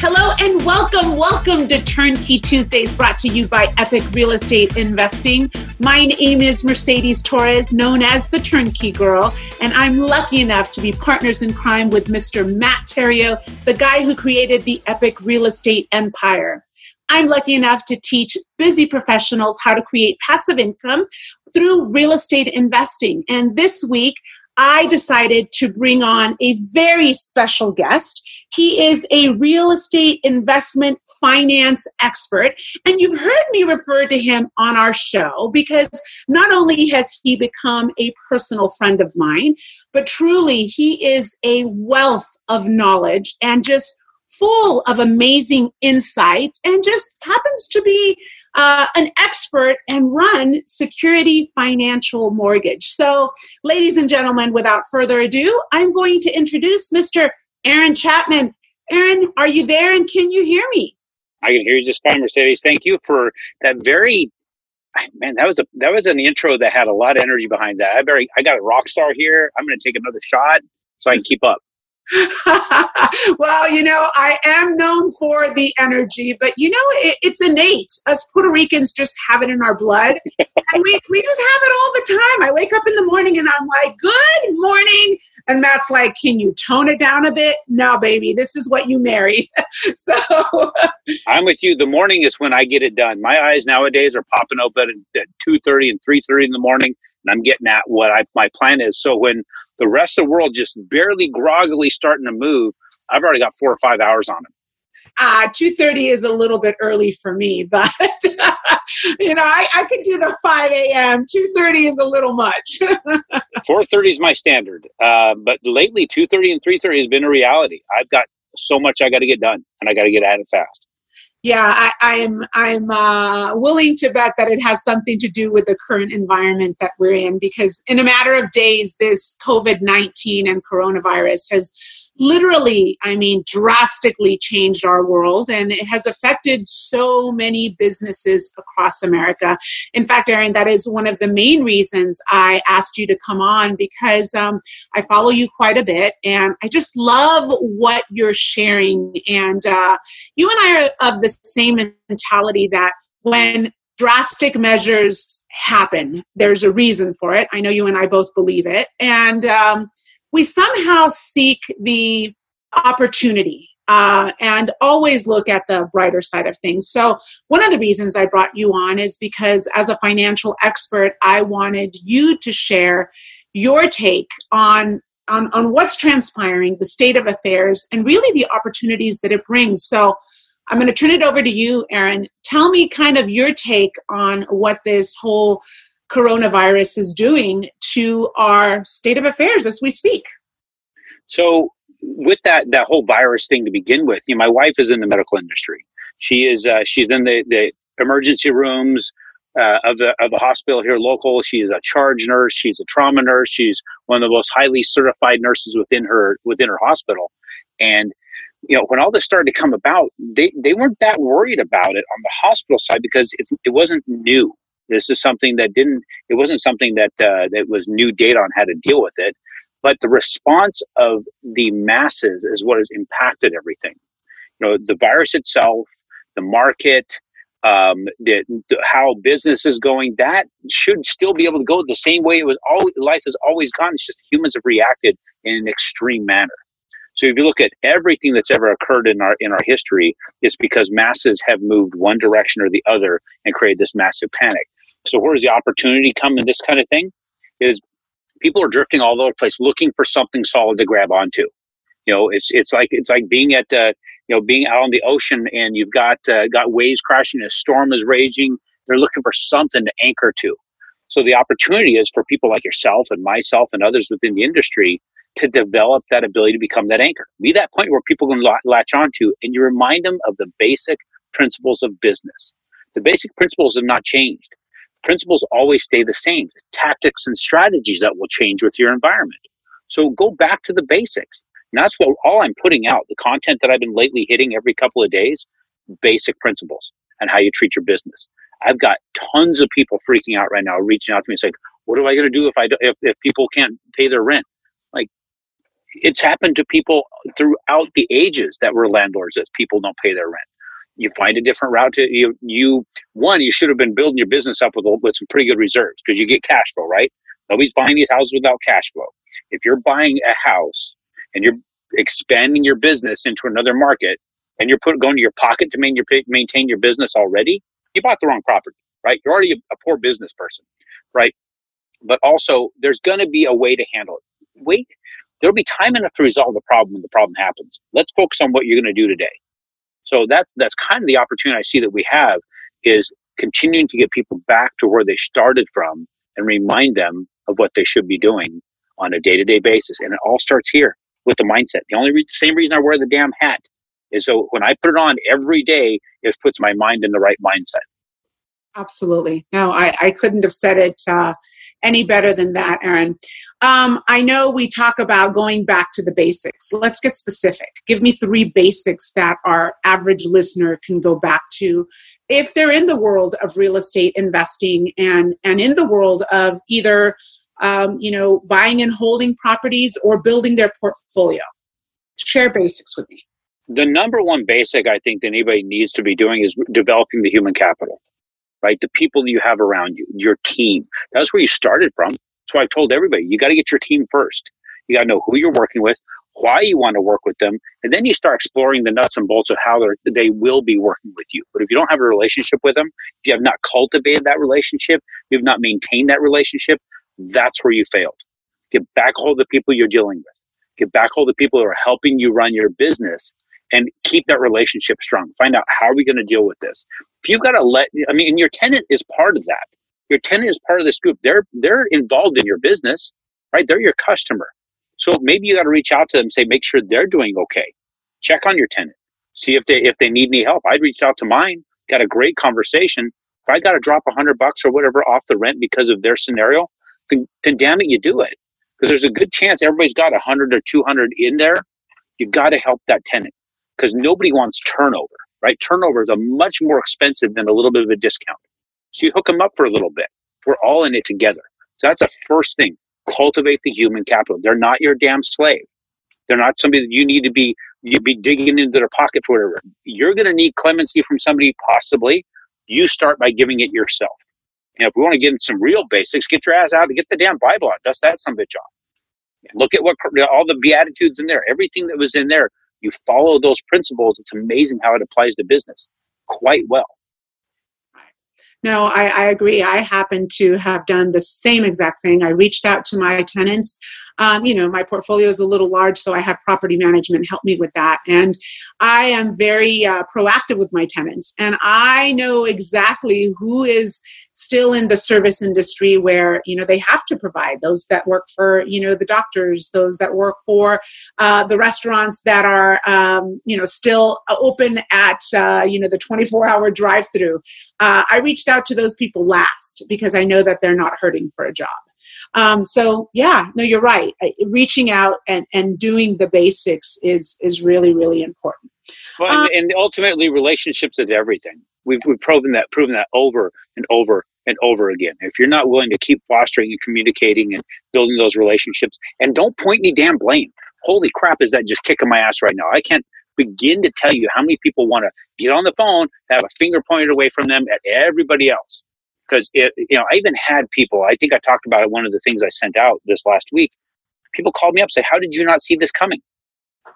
Hello and welcome. Welcome to Turnkey Tuesdays brought to you by Epic Real Estate Investing. My name is Mercedes Torres, known as the Turnkey Girl, and I'm lucky enough to be partners in crime with Mr. Matt Theriault, the guy who created the Epic Real Estate Empire. I'm lucky enough to teach busy professionals how to create passive income through real estate investing. And this week, I decided to bring on a very special guest. He is a real estate investment finance expert. And you've heard me refer to him on our show because not only has he become a personal friend of mine, but truly he is a wealth of knowledge and just full of amazing insight and just happens to be uh, an expert and run security financial mortgage. So, ladies and gentlemen, without further ado, I'm going to introduce Mr. Aaron Chapman. Aaron, are you there and can you hear me? I can hear you just fine, Mercedes. Thank you for that very man. That was a that was an intro that had a lot of energy behind that. I very I got a rock star here. I'm going to take another shot so I can keep up. well, you know, I am known for the energy, but you know, it, it's innate. Us Puerto Ricans just have it in our blood. and we, we just have it all the time. I wake up in the morning and I'm like, good morning. And Matt's like, can you tone it down a bit? No, baby, this is what you marry. so I'm with you. The morning is when I get it done. My eyes nowadays are popping open at 2.30 and 3.30 in the morning. And I'm getting at what I, my plan is. So when the rest of the world just barely groggily starting to move. I've already got four or five hours on them. Uh, 2.30 is a little bit early for me, but, you know, I, I could do the 5 a.m. 2.30 is a little much. 4.30 is my standard. Uh, but lately, 2.30 and 3.30 has been a reality. I've got so much I got to get done, and I got to get at it fast yeah, I, am I'm, I'm uh, willing to bet that it has something to do with the current environment that we're in because in a matter of days, this COVID nineteen and coronavirus has literally, I mean, drastically changed our world and it has affected so many businesses across America. In fact, Aaron, that is one of the main reasons I asked you to come on because um, I follow you quite a bit and I just love what you're sharing. And uh, you and I are of the same mentality that when drastic measures happen, there's a reason for it. I know you and I both believe it. And, um, we somehow seek the opportunity uh, and always look at the brighter side of things. So, one of the reasons I brought you on is because, as a financial expert, I wanted you to share your take on. On, on what's transpiring, the state of affairs, and really the opportunities that it brings. So, I'm going to turn it over to you, Aaron. Tell me kind of your take on what this whole coronavirus is doing to our state of affairs as we speak. So, with that that whole virus thing to begin with, you know, my wife is in the medical industry. She is uh, she's in the the emergency rooms uh, of the of the hospital here local. She is a charge nurse. She's a trauma nurse. She's one of the most highly certified nurses within her within her hospital. And you know, when all this started to come about, they they weren't that worried about it on the hospital side because it wasn't new. This is something that didn't. It wasn't something that uh, that was new data on how to deal with it. But the response of the masses is what has impacted everything. You know, the virus itself, the market, um, the, the, how business is going, that should still be able to go the same way it was. All life has always gone. It's just humans have reacted in an extreme manner. So if you look at everything that's ever occurred in our in our history, it's because masses have moved one direction or the other and created this massive panic. So where does the opportunity come in this kind of thing? Is people are drifting all over the place looking for something solid to grab onto. You know, it's it's like it's like being at uh, you know being out on the ocean and you've got uh, got waves crashing, a storm is raging. They're looking for something to anchor to. So the opportunity is for people like yourself and myself and others within the industry to develop that ability to become that anchor. Be that point where people can latch onto and you remind them of the basic principles of business. The basic principles have not changed. Principles always stay the same. Tactics and strategies that will change with your environment. So go back to the basics. And that's what all I'm putting out. The content that I've been lately hitting every couple of days, basic principles and how you treat your business. I've got tons of people freaking out right now, reaching out to me saying, "What am I going to do if I if, if people can't pay their rent?" Like, it's happened to people throughout the ages that were landlords that people don't pay their rent. You find a different route to you. You one, you should have been building your business up with with some pretty good reserves because you get cash flow, right? Nobody's buying these houses without cash flow. If you're buying a house and you're expanding your business into another market and you're put, going to your pocket to maintain your business already, you bought the wrong property, right? You're already a, a poor business person, right? But also, there's going to be a way to handle it. Wait, there'll be time enough to resolve the problem when the problem happens. Let's focus on what you're going to do today. So that's that's kind of the opportunity I see that we have is continuing to get people back to where they started from and remind them of what they should be doing on a day-to-day basis. And it all starts here with the mindset. The only re- same reason I wear the damn hat is so when I put it on every day, it puts my mind in the right mindset. Absolutely. No, I, I couldn't have said it uh, any better than that, Aaron. Um, I know we talk about going back to the basics. Let's get specific. Give me three basics that our average listener can go back to if they're in the world of real estate investing and and in the world of either um, you know buying and holding properties or building their portfolio. Share basics with me the number one basic I think that anybody needs to be doing is developing the human capital, right? The people you have around you, your team. That's where you started from. That's why I told everybody, you got to get your team first. You got to know who you're working with, why you want to work with them, and then you start exploring the nuts and bolts of how they will be working with you. But if you don't have a relationship with them, if you have not cultivated that relationship, you've not maintained that relationship, that's where you failed. Get back of the people you're dealing with. Get back of the people who are helping you run your business and keep that relationship strong. Find out how are we going to deal with this. If you've got to let, I mean, your tenant is part of that. Your tenant is part of this group. They're they're involved in your business, right? They're your customer. So maybe you got to reach out to them, say, make sure they're doing okay. Check on your tenant, see if they if they need any help. I'd reach out to mine, got a great conversation. If I got to drop a hundred bucks or whatever off the rent because of their scenario, then, then damn it, you do it because there's a good chance everybody's got a hundred or two hundred in there. You got to help that tenant because nobody wants turnover, right? Turnover is a much more expensive than a little bit of a discount. So you hook them up for a little bit. We're all in it together. So that's the first thing. Cultivate the human capital. They're not your damn slave. They're not somebody that you need to be you be digging into their pocket for whatever. You're going to need clemency from somebody possibly. You start by giving it yourself. And if we want to get into some real basics, get your ass out and get the damn Bible out. Dust that some bitch off. Look at what all the beatitudes in there. Everything that was in there you follow those principles, it's amazing how it applies to business quite well. No, I, I, agree. I happen to have done the same exact thing. I reached out to my tenants. Um, you know, my portfolio is a little large, so I have property management help me with that. And I am very uh, proactive with my tenants. And I know exactly who is still in the service industry where you know they have to provide those that work for you know the doctors those that work for uh, the restaurants that are um, you know still open at uh, you know the 24 hour drive through uh, i reached out to those people last because i know that they're not hurting for a job. Um, so yeah no you're right. Reaching out and, and doing the basics is is really really important. Well, and, um, and ultimately relationships is everything We've, we've proven that proven that over and over and over again. If you're not willing to keep fostering and communicating and building those relationships, and don't point any damn blame. Holy crap, is that just kicking my ass right now? I can't begin to tell you how many people want to get on the phone, have a finger pointed away from them at everybody else. Because you know, I even had people. I think I talked about it. One of the things I sent out this last week. People called me up, say, "How did you not see this coming?"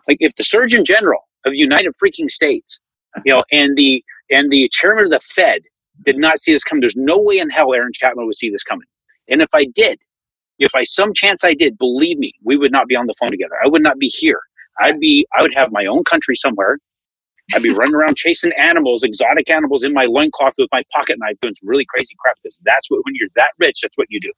Like if the Surgeon General of United freaking States, you know, and the and the chairman of the Fed did not see this coming, there's no way in hell Aaron Chapman would see this coming. And if I did, if by some chance I did, believe me, we would not be on the phone together. I would not be here. I'd be I would have my own country somewhere. I'd be running around chasing animals, exotic animals in my loincloth with my pocket knife doing some really crazy crap because that's what when you're that rich, that's what you do.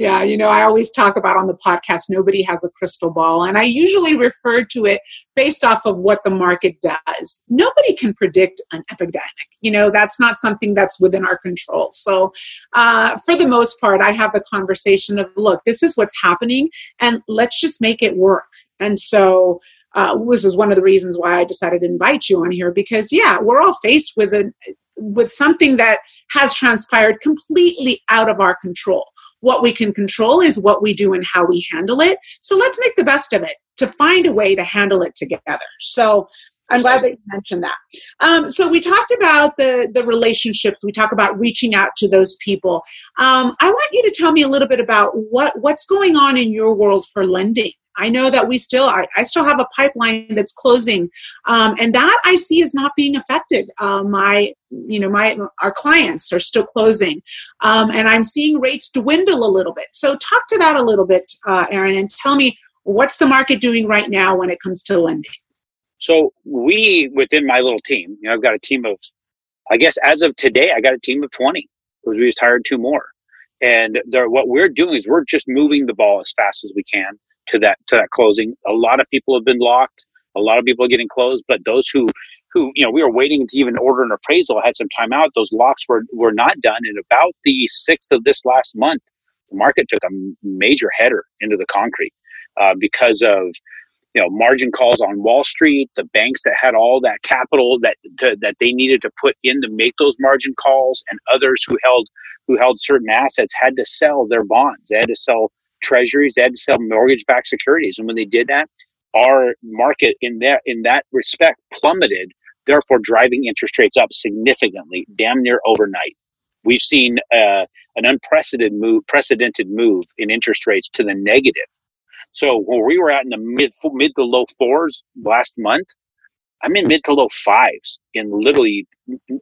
Yeah, you know, I always talk about on the podcast, nobody has a crystal ball. And I usually refer to it based off of what the market does. Nobody can predict an epidemic. You know, that's not something that's within our control. So, uh, for the most part, I have the conversation of look, this is what's happening, and let's just make it work. And so, uh, this is one of the reasons why I decided to invite you on here because, yeah, we're all faced with a with something that has transpired completely out of our control. What we can control is what we do and how we handle it. So let's make the best of it to find a way to handle it together. So I'm glad that you mentioned that. Um, so we talked about the the relationships. We talk about reaching out to those people. Um, I want you to tell me a little bit about what what's going on in your world for lending. I know that we still, I, I still have a pipeline that's closing, um, and that I see is not being affected. Uh, my, you know, my our clients are still closing, um, and I'm seeing rates dwindle a little bit. So talk to that a little bit, uh, Aaron, and tell me what's the market doing right now when it comes to lending. So we within my little team, you know, I've got a team of, I guess as of today, I got a team of twenty because we just hired two more. And what we're doing is we're just moving the ball as fast as we can to that to that closing. A lot of people have been locked. A lot of people are getting closed, but those who who you know we were waiting to even order an appraisal had some time out. Those locks were were not done. And about the sixth of this last month, the market took a major header into the concrete uh, because of you know margin calls on Wall Street, the banks that had all that capital that to, that they needed to put in to make those margin calls, and others who held who held certain assets had to sell their bonds. They had to sell treasuries. They had to sell mortgage-backed securities, and when they did that, our market in that in that respect plummeted, therefore driving interest rates up significantly, damn near overnight. We've seen uh, an unprecedented move, precedented move in interest rates to the negative. So when we were at in the mid mid to low fours last month, I'm in mid to low fives in literally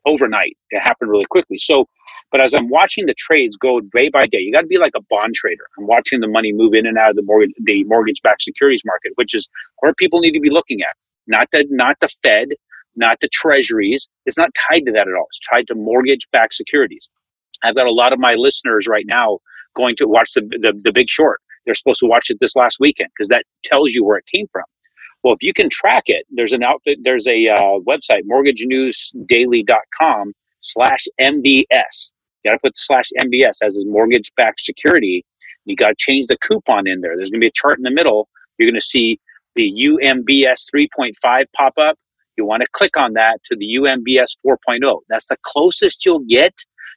overnight. It happened really quickly. So but as I'm watching the trades go day by day, you got to be like a bond trader. I'm watching the money move in and out of the mortgage, the mortgage-backed securities market, which is where people need to be looking at. Not the not the Fed, not the Treasuries. It's not tied to that at all. It's tied to mortgage-backed securities. I've got a lot of my listeners right now going to watch the, the, the Big Short. They're supposed to watch it this last weekend because that tells you where it came from. Well, if you can track it, there's an outfit, there's a uh, website, mortgagenewsdaily.com slash MBS. You got to put the slash MBS as a mortgage backed security. You got to change the coupon in there. There's going to be a chart in the middle. You're going to see the UMBS 3.5 pop up. You want to click on that to the UMBS 4.0. That's the closest you'll get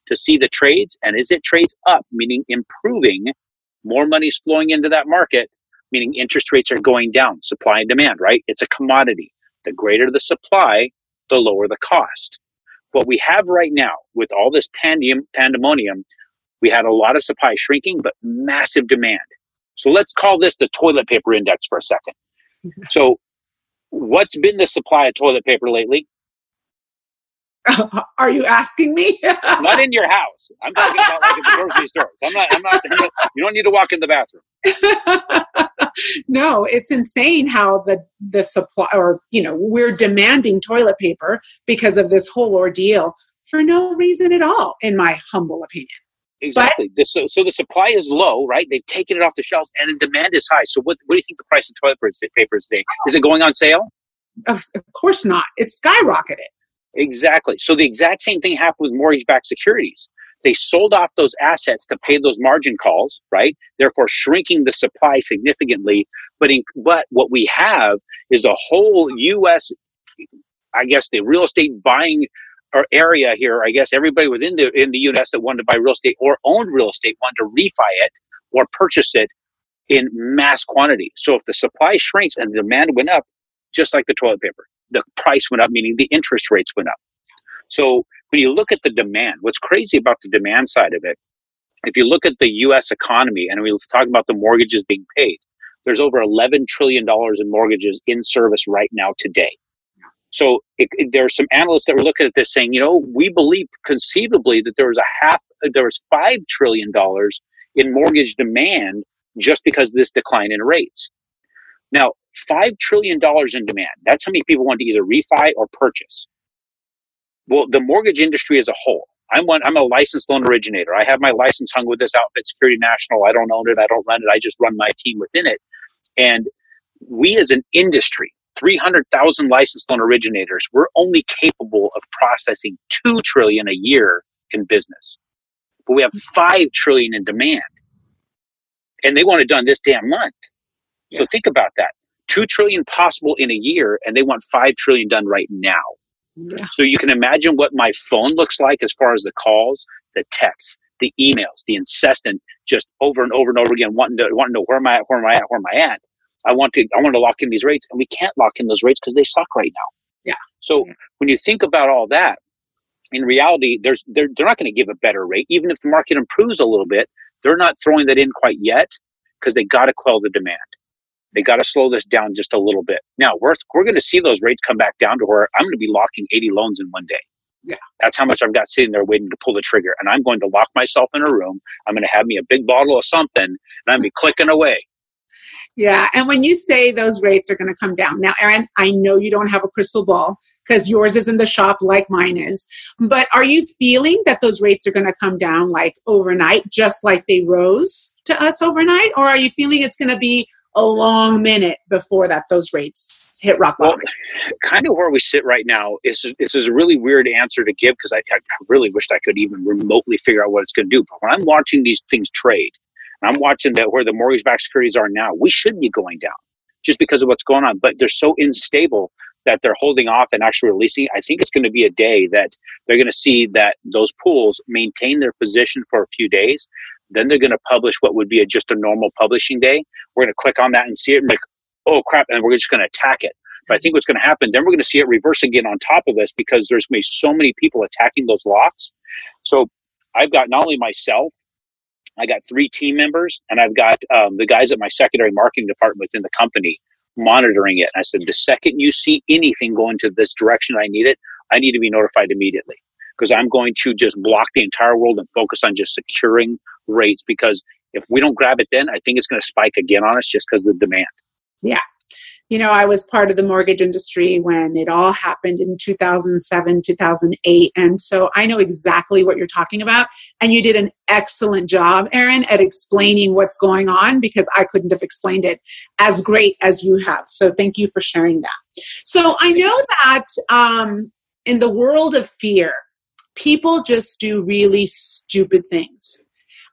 to see the trades. And is it trades up, meaning improving? More money is flowing into that market, meaning interest rates are going down, supply and demand, right? It's a commodity. The greater the supply, the lower the cost what we have right now with all this pandem- pandemonium, we had a lot of supply shrinking, but massive demand. So let's call this the toilet paper index for a second. So, what's been the supply of toilet paper lately? Are you asking me? not in your house. I'm talking about like at the grocery stores. I'm not. I'm not. You don't need to walk in the bathroom. no, it's insane how the the supply, or you know, we're demanding toilet paper because of this whole ordeal for no reason at all, in my humble opinion. Exactly. But, so, so the supply is low, right? They've taken it off the shelves, and the demand is high. So, what, what do you think the price of toilet paper is today? Is it going on sale? Of, of course not. It's skyrocketed. Exactly. So the exact same thing happened with mortgage-backed securities. They sold off those assets to pay those margin calls, right? Therefore, shrinking the supply significantly. But in, but what we have is a whole U.S. I guess the real estate buying or area here. I guess everybody within the in the U.S. that wanted to buy real estate or owned real estate wanted to refi it or purchase it in mass quantity. So if the supply shrinks and the demand went up, just like the toilet paper, the price went up, meaning the interest rates went up. So when you look at the demand, what's crazy about the demand side of it, if you look at the US economy and we talk about the mortgages being paid, there's over 11 trillion dollars in mortgages in service right now today. So it, it, there are some analysts that were looking at this saying, you know, we believe conceivably that there was a half, there was five trillion dollars in mortgage demand just because of this decline in rates. Now, five trillion dollars in demand. That's how many people want to either refi or purchase. Well, the mortgage industry as a whole. I'm one. I'm a licensed loan originator. I have my license hung with this outfit, Security National. I don't own it. I don't run it. I just run my team within it. And we, as an industry, 300,000 licensed loan originators, we're only capable of processing 2 trillion a year in business. But we have hmm. 5 trillion in demand. And they want it done this damn month. Yeah. So think about that. 2 trillion possible in a year and they want 5 trillion done right now. Yeah. So you can imagine what my phone looks like as far as the calls, the texts, the emails, the incessant, just over and over and over again, wanting to wanting to know where am I at, where am I at, where am I at. I want to I want to lock in these rates, and we can't lock in those rates because they suck right now. Yeah. So when you think about all that, in reality, there's they're they're not going to give a better rate, even if the market improves a little bit. They're not throwing that in quite yet because they got to quell the demand. They got to slow this down just a little bit. Now we're we're going to see those rates come back down to where I'm going to be locking 80 loans in one day. Yeah. That's how much I've got sitting there waiting to pull the trigger. And I'm going to lock myself in a room. I'm going to have me a big bottle of something and I'm going to be clicking away. Yeah. And when you say those rates are going to come down, now, Aaron, I know you don't have a crystal ball because yours is in the shop like mine is. But are you feeling that those rates are going to come down like overnight, just like they rose to us overnight? Or are you feeling it's going to be a long minute before that those rates hit rock bottom? Well, kind of where we sit right now is this is a really weird answer to give because I, I really wished I could even remotely figure out what it's going to do. But when I'm watching these things trade, and I'm watching that where the mortgage-backed securities are now, we should be going down just because of what's going on. But they're so unstable that they're holding off and actually releasing. I think it's going to be a day that they're going to see that those pools maintain their position for a few days. Then they're going to publish what would be a, just a normal publishing day. We're going to click on that and see it and like, oh crap, and we're just going to attack it. But I think what's going to happen, then we're going to see it reverse again on top of this because there's going to be so many people attacking those locks. So I've got not only myself, I got three team members, and I've got um, the guys at my secondary marketing department within the company monitoring it. And I said, the second you see anything going to this direction I need it, I need to be notified immediately because I'm going to just block the entire world and focus on just securing rates because if we don't grab it then, I think it's going to spike again on us just because of the demand. Yeah, you know, I was part of the mortgage industry when it all happened in 2007, 2008. And so I know exactly what you're talking about. And you did an excellent job, Aaron, at explaining what's going on because I couldn't have explained it as great as you have. So thank you for sharing that. So I know that um, in the world of fear, people just do really stupid things.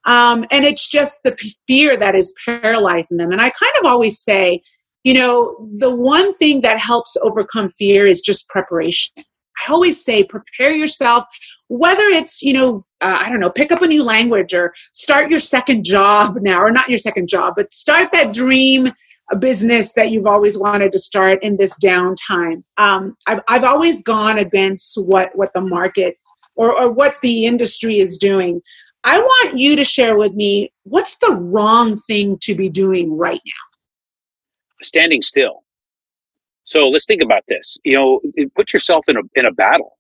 Um, and it's just the fear that is paralyzing them. And I kind of always say, you know, the one thing that helps overcome fear is just preparation. I always say, prepare yourself, whether it's, you know, uh, I don't know, pick up a new language or start your second job now, or not your second job, but start that dream business that you've always wanted to start in this downtime. Um, I've, I've always gone against what, what the market or, or what the industry is doing. I want you to share with me what's the wrong thing to be doing right now? standing still. So let's think about this. You know, put yourself in a in a battle,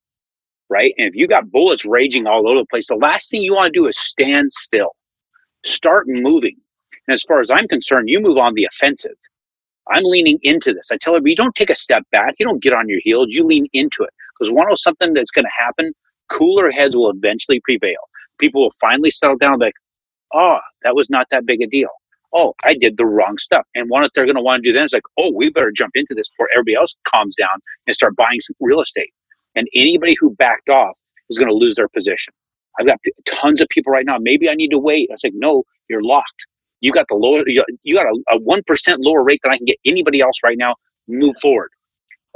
right? And if you got bullets raging all over the place, the last thing you want to do is stand still. Start moving. And as far as I'm concerned, you move on the offensive. I'm leaning into this. I tell everybody, you don't take a step back. You don't get on your heels. You lean into it. Because one of something that's going to happen, cooler heads will eventually prevail. People will finally settle down like, oh, that was not that big a deal oh, I did the wrong stuff. And what they're going to want to do then is like, oh, we better jump into this before everybody else calms down and start buying some real estate. And anybody who backed off is going to lose their position. I've got tons of people right now. Maybe I need to wait. I was like, no, you're locked. You got the lower, you got a one percent lower rate than I can get anybody else right now. Move forward.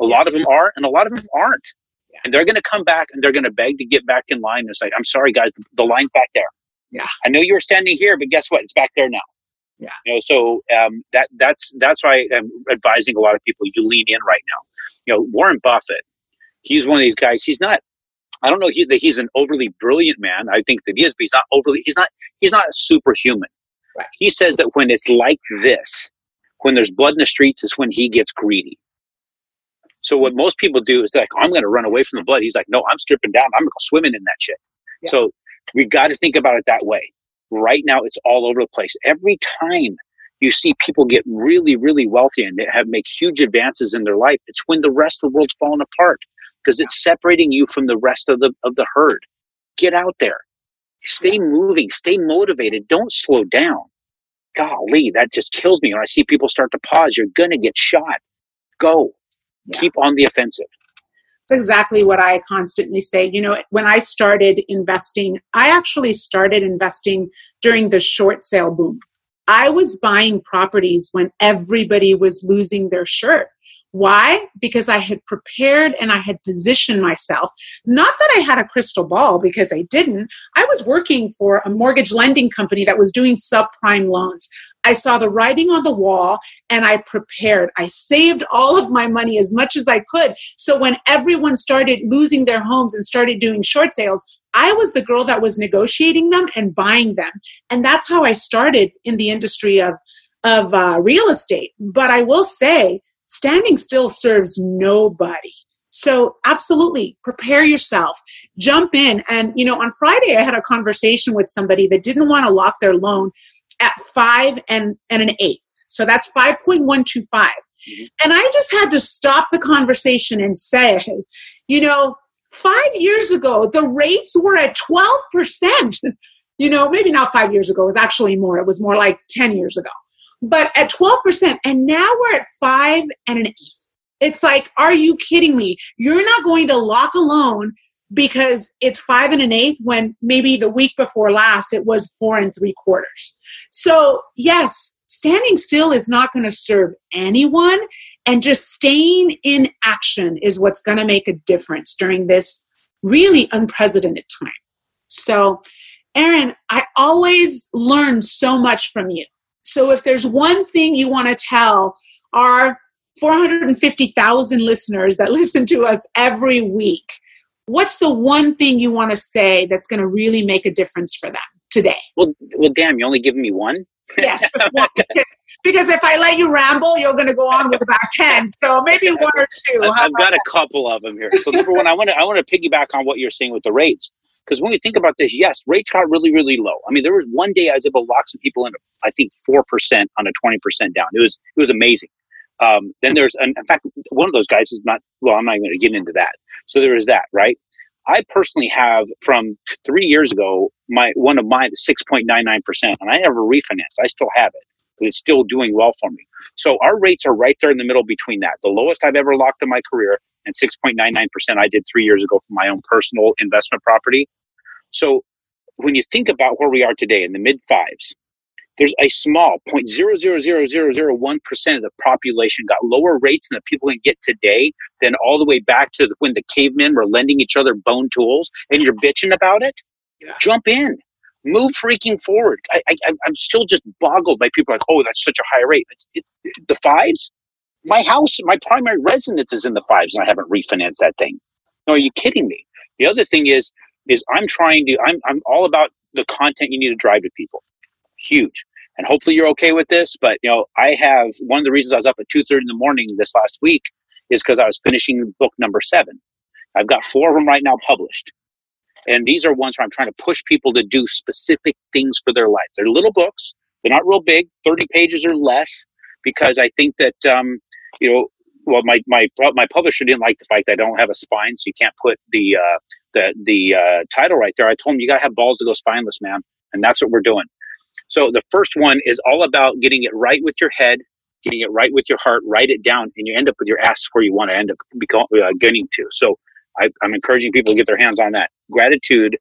A lot of them are, and a lot of them aren't. And they're going to come back and they're going to beg to get back in line. And say, I'm sorry, guys, the, the line's back there. Yeah. I know you were standing here, but guess what? It's back there now. Yeah. You know, so um, that that's that's why I'm advising a lot of people you lean in right now. You know, Warren Buffett, he's one of these guys. He's not. I don't know he, that he's an overly brilliant man. I think that he is, but he's not overly. He's not. He's not superhuman. Right. He says that when it's like this, When there's blood in the streets is when he gets greedy. So what most people do is like, I'm going to run away from the blood. He's like, no, I'm stripping down. I'm going to go swimming in that shit. Yeah. So we got to think about it that way. Right now, it's all over the place. Every time you see people get really, really wealthy and they have make huge advances in their life, it's when the rest of the world's falling apart because it's separating you from the rest of the of the herd. Get out there. Stay moving, stay motivated, don't slow down. Golly, that just kills me when I see people start to pause. You're gonna get shot. Go. Yeah. Keep on the offensive. It's exactly what I constantly say. You know, when I started investing, I actually started investing during the short sale boom. I was buying properties when everybody was losing their shirt. Why? Because I had prepared and I had positioned myself. Not that I had a crystal ball, because I didn't. I was working for a mortgage lending company that was doing subprime loans. I saw the writing on the wall and I prepared. I saved all of my money as much as I could. So when everyone started losing their homes and started doing short sales, I was the girl that was negotiating them and buying them. And that's how I started in the industry of, of uh, real estate. But I will say, standing still serves nobody. So absolutely prepare yourself, jump in. And, you know, on Friday, I had a conversation with somebody that didn't want to lock their loan at five and, and an eighth. So that's 5.125. Mm-hmm. And I just had to stop the conversation and say, you know, five years ago, the rates were at 12%. you know, maybe not five years ago, it was actually more. It was more like 10 years ago but at 12%. And now we're at five and an eighth. It's like, are you kidding me? You're not going to lock a loan because it's five and an eighth when maybe the week before last it was four and three quarters. So, yes, standing still is not going to serve anyone. And just staying in action is what's going to make a difference during this really unprecedented time. So, Aaron, I always learn so much from you. So if there's one thing you want to tell our 450,000 listeners that listen to us every week, what's the one thing you want to say that's going to really make a difference for them today? Well, well, damn, you only give me one. yes, one, because, because, if I let you ramble, you're going to go on with about ten. So maybe one or two. I've, I've got that? a couple of them here. So number one, I want to I want to piggyback on what you're saying with the rates. Because when we think about this, yes, rates got really, really low. I mean, there was one day I was able to lock some people in, I think, 4% on a 20% down. It was, it was amazing. Um, then there's, in fact, one of those guys is not, well, I'm not going to get into that. So there is that, right? I personally have from three years ago, my one of my 6.99%, and I never refinanced. I still have it it's still doing well for me. So our rates are right there in the middle between that. The lowest I've ever locked in my career and 6.99% I did three years ago for my own personal investment property. So when you think about where we are today in the mid fives, there's a small 0.0000001% of the population got lower rates than the people can get today than all the way back to when the cavemen were lending each other bone tools and you're bitching about it. Yeah. Jump in, move freaking forward. I, I, I'm still just boggled by people like, oh, that's such a high rate. It, it, the fives, my house, my primary residence is in the fives, and I haven't refinanced that thing. No, are you kidding me? The other thing is, is I'm trying to. I'm I'm all about the content you need to drive to people. Huge, and hopefully you're okay with this. But you know, I have one of the reasons I was up at two thirty in the morning this last week is because I was finishing book number seven. I've got four of them right now published. And these are ones where I'm trying to push people to do specific things for their life. They're little books. They're not real big, 30 pages or less, because I think that um, you know, well, my my my publisher didn't like the fact that I don't have a spine, so you can't put the uh, the the uh, title right there. I told him you got to have balls to go spineless, man, and that's what we're doing. So the first one is all about getting it right with your head, getting it right with your heart. Write it down, and you end up with your ass where you want to end up uh, getting to. So I, I'm encouraging people to get their hands on that. Gratitude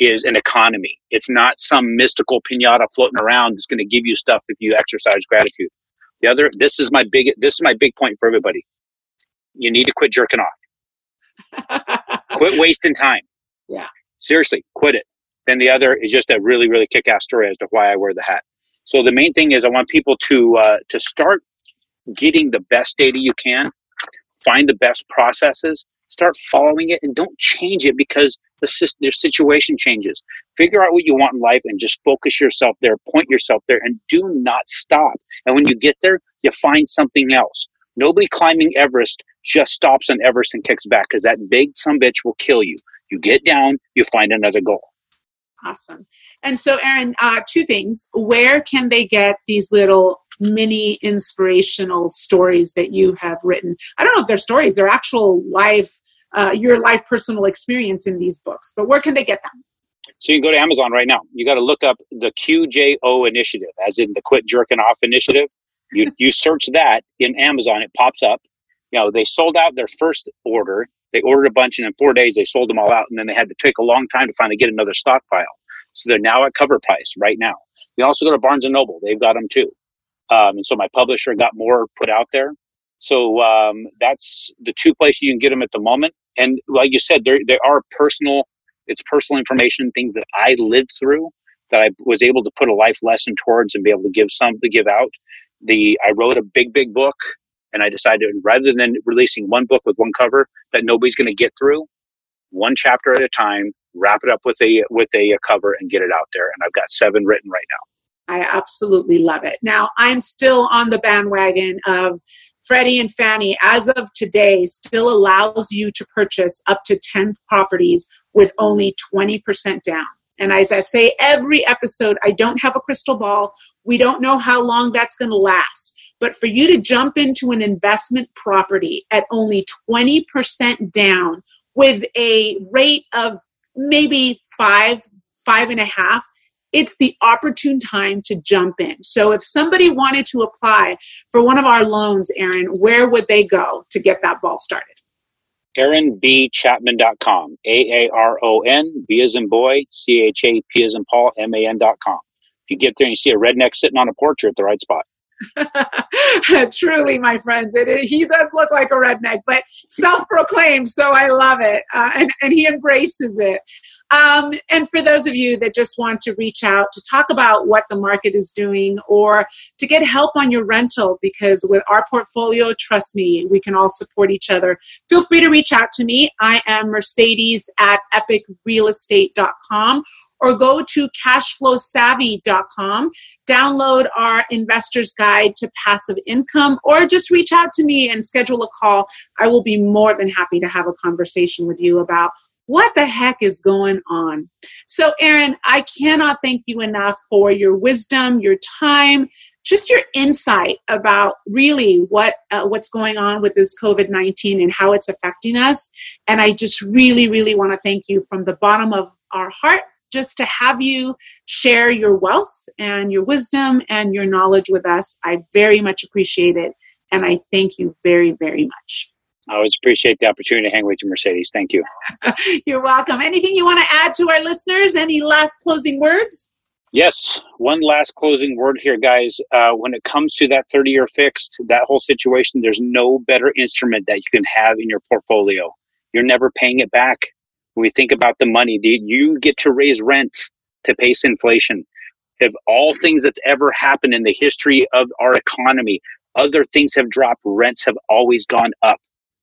is an economy. It's not some mystical pinata floating around that's going to give you stuff if you exercise gratitude. The other, this is my big, this is my big point for everybody. You need to quit jerking off. quit wasting time. Yeah. Seriously, quit it. Then the other is just a really, really kick-ass story as to why I wear the hat. So the main thing is I want people to uh, to start getting the best data you can, find the best processes, start following it and don't change it because the, the situation changes. Figure out what you want in life and just focus yourself there, point yourself there, and do not stop. And when you get there, you find something else. Nobody climbing Everest just stops on Everest and kicks back because that big some bitch will kill you. You get down, you find another goal. Awesome. And so, Aaron, uh, two things. Where can they get these little mini inspirational stories that you have written? I don't know if they're stories, they're actual life, uh, your life personal experience in these books, but where can they get them? So you can go to Amazon right now. You got to look up the QJO initiative, as in the Quit Jerking Off initiative. You you search that in Amazon, it pops up. You know, they sold out their first order. They ordered a bunch, and in four days they sold them all out, and then they had to take a long time to finally get another stockpile. So they're now at cover price right now. You also go to Barnes and Noble; they've got them too. Um, and so my publisher got more put out there. So um, that's the two places you can get them at the moment. And like you said, there there are personal, it's personal information, things that I lived through that I was able to put a life lesson towards and be able to give some to give out. The I wrote a big big book, and I decided rather than releasing one book with one cover that nobody's going to get through, one chapter at a time, wrap it up with a with a, a cover and get it out there. And I've got seven written right now. I absolutely love it. Now, I'm still on the bandwagon of Freddie and Fannie, as of today, still allows you to purchase up to 10 properties with only 20% down. And as I say every episode, I don't have a crystal ball. We don't know how long that's going to last. But for you to jump into an investment property at only 20% down with a rate of maybe five, five and a half, it's the opportune time to jump in. So if somebody wanted to apply for one of our loans, Aaron, where would they go to get that ball started? AaronBChapman.com. A A R O N, B as in boy, C H A P as in Paul, M A N.com. If you get there and you see a redneck sitting on a porch, you're at the right spot. Truly, my friends, it, he does look like a redneck, but self-proclaimed, so I love it, uh, and and he embraces it. Um, and for those of you that just want to reach out to talk about what the market is doing, or to get help on your rental, because with our portfolio, trust me, we can all support each other. Feel free to reach out to me. I am Mercedes at epicrealestate.com or go to cashflowsavvy.com, download our investor's guide to passive income, or just reach out to me and schedule a call. I will be more than happy to have a conversation with you about what the heck is going on. So, Aaron, I cannot thank you enough for your wisdom, your time, just your insight about really what uh, what's going on with this COVID-19 and how it's affecting us. And I just really really want to thank you from the bottom of our heart just to have you share your wealth and your wisdom and your knowledge with us. I very much appreciate it. And I thank you very, very much. I always appreciate the opportunity to hang with you, Mercedes. Thank you. You're welcome. Anything you want to add to our listeners? Any last closing words? Yes, one last closing word here, guys. Uh, when it comes to that 30 year fixed, that whole situation, there's no better instrument that you can have in your portfolio. You're never paying it back when we think about the money, you get to raise rents to pace inflation. Of all things that's ever happened in the history of our economy, other things have dropped. Rents have always gone up.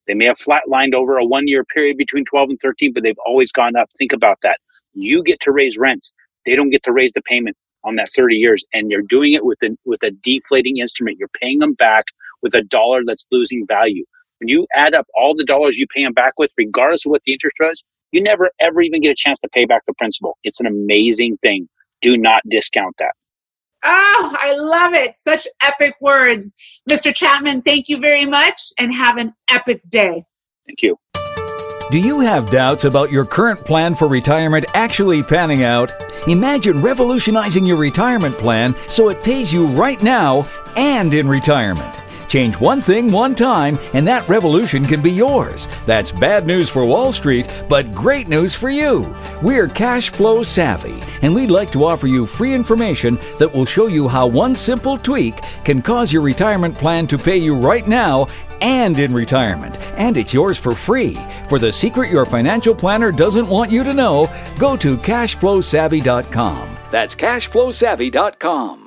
They may have flatlined over a one year period between 12 and 13, but they've always gone up. Think about that. You get to raise rents. They don't get to raise the payment on that 30 years. And you're doing it with a, with a deflating instrument. You're paying them back with a dollar that's losing value. When you add up all the dollars you pay them back with, regardless of what the interest was, you never ever even get a chance to pay back the principal. It's an amazing thing. Do not discount that. Oh, I love it. Such epic words. Mr. Chapman, thank you very much and have an epic day. Thank you. Do you have doubts about your current plan for retirement actually panning out? Imagine revolutionizing your retirement plan so it pays you right now and in retirement. Change one thing one time, and that revolution can be yours. That's bad news for Wall Street, but great news for you. We're cash flow savvy, and we'd like to offer you free information that will show you how one simple tweak can cause your retirement plan to pay you right now and in retirement. And it's yours for free. For the secret your financial planner doesn't want you to know, go to cashflowsavvy.com. That's cashflowsavvy.com.